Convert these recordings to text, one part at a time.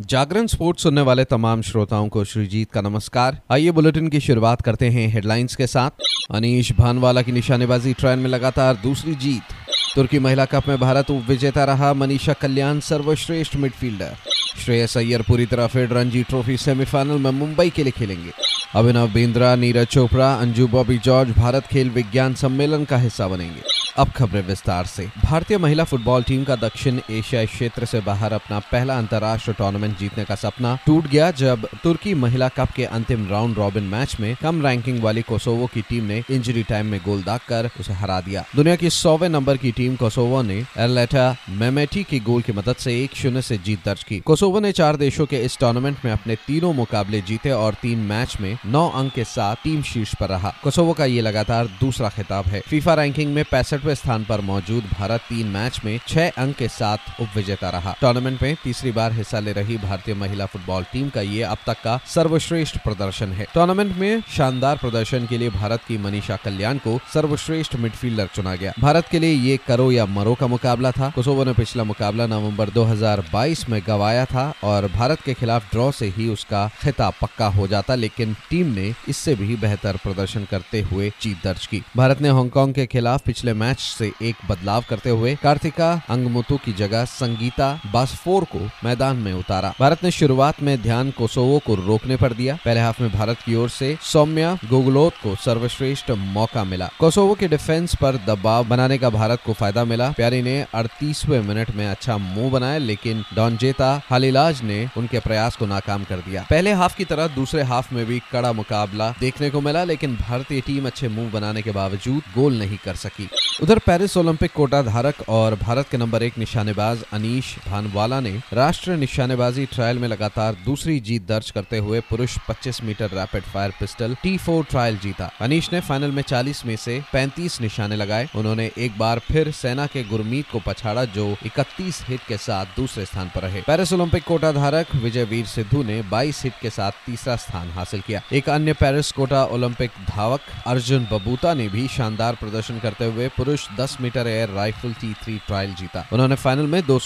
जागरण sports सुनने वाले तमाम श्रोताओं को श्रीजीत का नमस्कार। आइए बुलेटिन की शुरुआत करते हैं हेडलाइंस के साथ। अनीश भानवाला की निशानेबाजी ट्रायल में लगातार दूसरी जीत। तुर्की महिला कप में भारत उप विजेता रहा मनीषा कल्याण, सर्वश्रेष्ठ मिडफील्डर। श्रेयस अय्यर पूरी तरह फिर रणजी ट्रॉफी सेमीफाइनल में मुंबई के लिए खेलेंगे। अभिनव बिंद्रा, नीरज चोपड़ा, अंजू बॉबी जॉर्ज भारत खेल विज्ञान सम्मेलन का हिस्सा बनेंगे। अब खबरें विस्तार से। भारतीय महिला फुटबॉल टीम का दक्षिण एशिया क्षेत्र से बाहर अपना पहला अंतर्राष्ट्रीय टूर्नामेंट जीतने का सपना टूट गया, जब तुर्की महिला कप के अंतिम राउंड रॉबिन मैच में कम रैंकिंग वाली कोसोवो की टीम ने इंजरी टाइम में गोल दाग कर उसे हरा दिया। दुनिया की सौवे नंबर की टीम कोसोवो ने एलेटा मेमेटी की गोल की मदद से एक शून्य से जीत दर्ज की। कोसोवो ने चार देशों के इस टूर्नामेंट में अपने तीनों मुकाबले जीते और तीन मैच में नौ अंक के साथ टीम शीर्ष पर रहा। कोसोवो का ये लगातार दूसरा खिताब है। फीफा रैंकिंग में पैंसठ पैंसठवें स्थान पर मौजूद भारत तीन मैच में छह अंक के साथ उप विजेता रहा। टूर्नामेंट में तीसरी बार हिस्सा ले रही भारतीय महिला फुटबॉल टीम का ये अब तक का सर्वश्रेष्ठ प्रदर्शन है। टूर्नामेंट में शानदार प्रदर्शन के लिए भारत की मनीषा कल्याण को सर्वश्रेष्ठ मिडफील्डर चुना गया। भारत के लिए ये करो या मरो का मुकाबला था। कोसोवो ने पिछला मुकाबला नवंबर 2022 में गवाया था और भारत के खिलाफ ड्रॉ से ही उसका खिताब पक्का हो जाता, लेकिन टीम ने इससे भी बेहतर प्रदर्शन करते हुए जीत दर्ज की। भारत ने हांगकांग के खिलाफ पिछले मैच मैच से एक बदलाव करते हुए कार्तिका अंगमुतु की जगह संगीता बासफोर को मैदान में उतारा। भारत ने शुरुआत में ध्यान कोसोवो को रोकने पर दिया। पहले हाफ़ में भारत की ओर से सौम्या गोगलोत को सर्वश्रेष्ठ मौका मिला। कोसोवो के डिफेंस पर दबाव बनाने का भारत को फ़ायदा मिला। प्यारी ने अड़तीसवे मिनट में अच्छा मुँह बनाया, लेकिन डॉनजेता हालीलाज ने उनके प्रयास को नाकाम कर दिया। पहले हाफ़ की तरह दूसरे हाफ़ में भी कड़ा मुकाबला देखने को मिला, लेकिन भारतीय टीम अच्छे मुँह बनाने के बावजूद गोल नहीं कर सकी। उधर पेरिस ओलंपिक कोटा धारक और भारत के नंबर एक निशानेबाज अनीश भानवाला ने राष्ट्रीय निशानेबाजी ट्रायल में लगातार दूसरी जीत दर्ज करते हुए पुरुष 25 metre rapid fire pistol T trial जीता। अनीश ने फाइनल में 40 में से 35 निशाने लगाए। उन्होंने एक बार फिर सेना के गुरमीत को पछाड़ा, जो 31 हिट के साथ दूसरे स्थान पर रहे। पेरिस ओलंपिक कोटा धारक विजय वीर सिद्धू ने 22 हिट के साथ तीसरा स्थान हासिल किया। एक अन्य पेरिस कोटा ओलंपिक धावक अर्जुन बबूता ने भी शानदार प्रदर्शन करते हुए पुरुष पुरुष 10 metre air rifle T three trial जीता। उन्होंने फाइनल में दो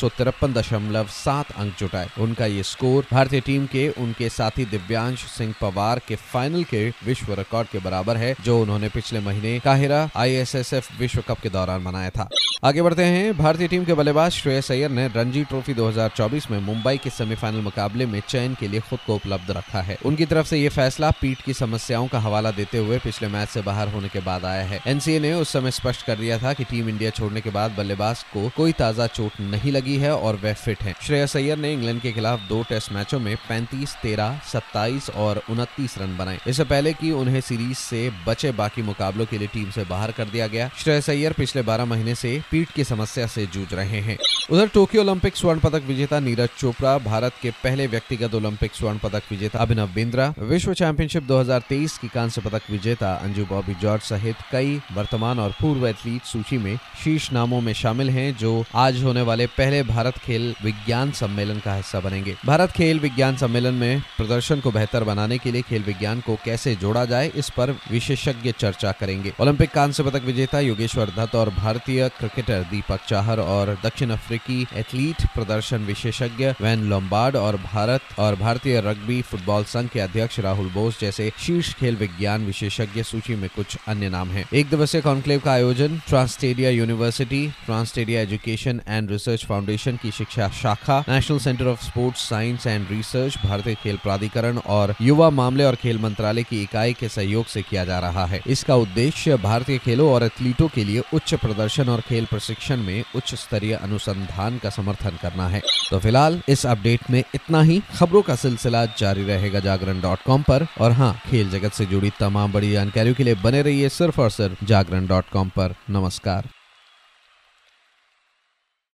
अंक जुटाए। उनका ये स्कोर भारतीय टीम के, उनके साथी दिव्यांश सिंह पवार के फाइनल के विश्व रिकॉर्ड के बराबर है, जो उन्होंने पिछले महीने काहिरा आईएसएसएफ विश्व कप के दौरान बनाया था। आगे बढ़ते हैं, भारतीय टीम के बल्लेबाज श्रेयस अय्यर ने रणजी ट्रॉफी 2024 में मुंबई के सेमीफाइनल मुकाबले में चयन के लिए खुद को उपलब्ध रखा है। उनकी तरफ़ से ये फैसला पीठ की समस्याओं का हवाला देते हुए पिछले मैच से बाहर होने के बाद आया है। एनसीए ने उस समय स्पष्ट कर दिया था कि टीम इंडिया छोड़ने के बाद बल्लेबाज को कोई ताज़ा चोट नहीं लगी है और वह फिट है। श्रेयस अय्यर ने इंग्लैंड के खिलाफ दो टेस्ट मैचों में पैंतीस, तेरह, सत्ताईस और उनतीस रन बनाए। इससे पहले की उन्हें सीरीज़ से बचे बाकी मुकाबलों के लिए टीम से बाहर कर दिया गया, श्रेयस अय्यर पिछले बारह महीने से पीठ की समस्या से जूझ रहे हैं। उधर टोक्यो ओलंपिक स्वर्ण पदक विजेता नीरज चोपड़ा, भारत के पहले व्यक्तिगत ओलंपिक स्वर्ण पदक विजेता अभिनव बिंद्रा, विश्व चैंपियनशिप 2023 की कांस्य पदक विजेता अंजू बॉबी जॉर्ज सहित कई वर्तमान और पूर्व एथलीट सूची में शीर्ष नामों में शामिल हैं, जो आज होने वाले पहले भारत खेल विज्ञान सम्मेलन का हिस्सा बनेंगे भारत खेल विज्ञान सम्मेलन में प्रदर्शन को बेहतर बनाने के लिए खेल विज्ञान को कैसे जोड़ा जाए, इस पर विशेषज्ञ चर्चा करेंगे ओलंपिक कांस्य पदक विजेता योगेश्वर दत्त और भारतीय क्रिकेटर दीपक चाहर और दक्षिण अफ्रीकी एथलीट प्रदर्शन विशेषज्ञ वैन लोम्बार्ड और भारत और भारतीय रग्बी फुटबॉल संघ के अध्यक्ष राहुल बोस जैसे शीर्ष खेल विज्ञान विशेषज्ञ सूची में कुछ अन्य नाम हैं। एक दिवसीय कॉन्क्लेव का आयोजन Transstadia university Transstadia education and research foundation की शिक्षा शाखा national centre of sports science and research भारतीय खेल प्राधिकरण और युवा मामले और खेल मंत्रालय की इकाई के सहयोग से किया जा रहा है। इसका उद्देश्य भारतीय खेलों और एथलीटों के लिए उच्च प्रदर्शन और खेल प्रशिक्षण में उच्च स्तरीय अनुसंधान का समर्थन करना है। तो फ़िलहाल इस अपडेट में इतना ही। खबरों का सिलसिला जारी रहेगा जागरण डॉट कॉम पर। और हाँ खेल जगत से जुड़ी तमाम बड़ी जानकारियों के लिए बने रहिए सिर्फ़ और सिर्फ़ जागरण डॉट कॉम पर। नमस्कार।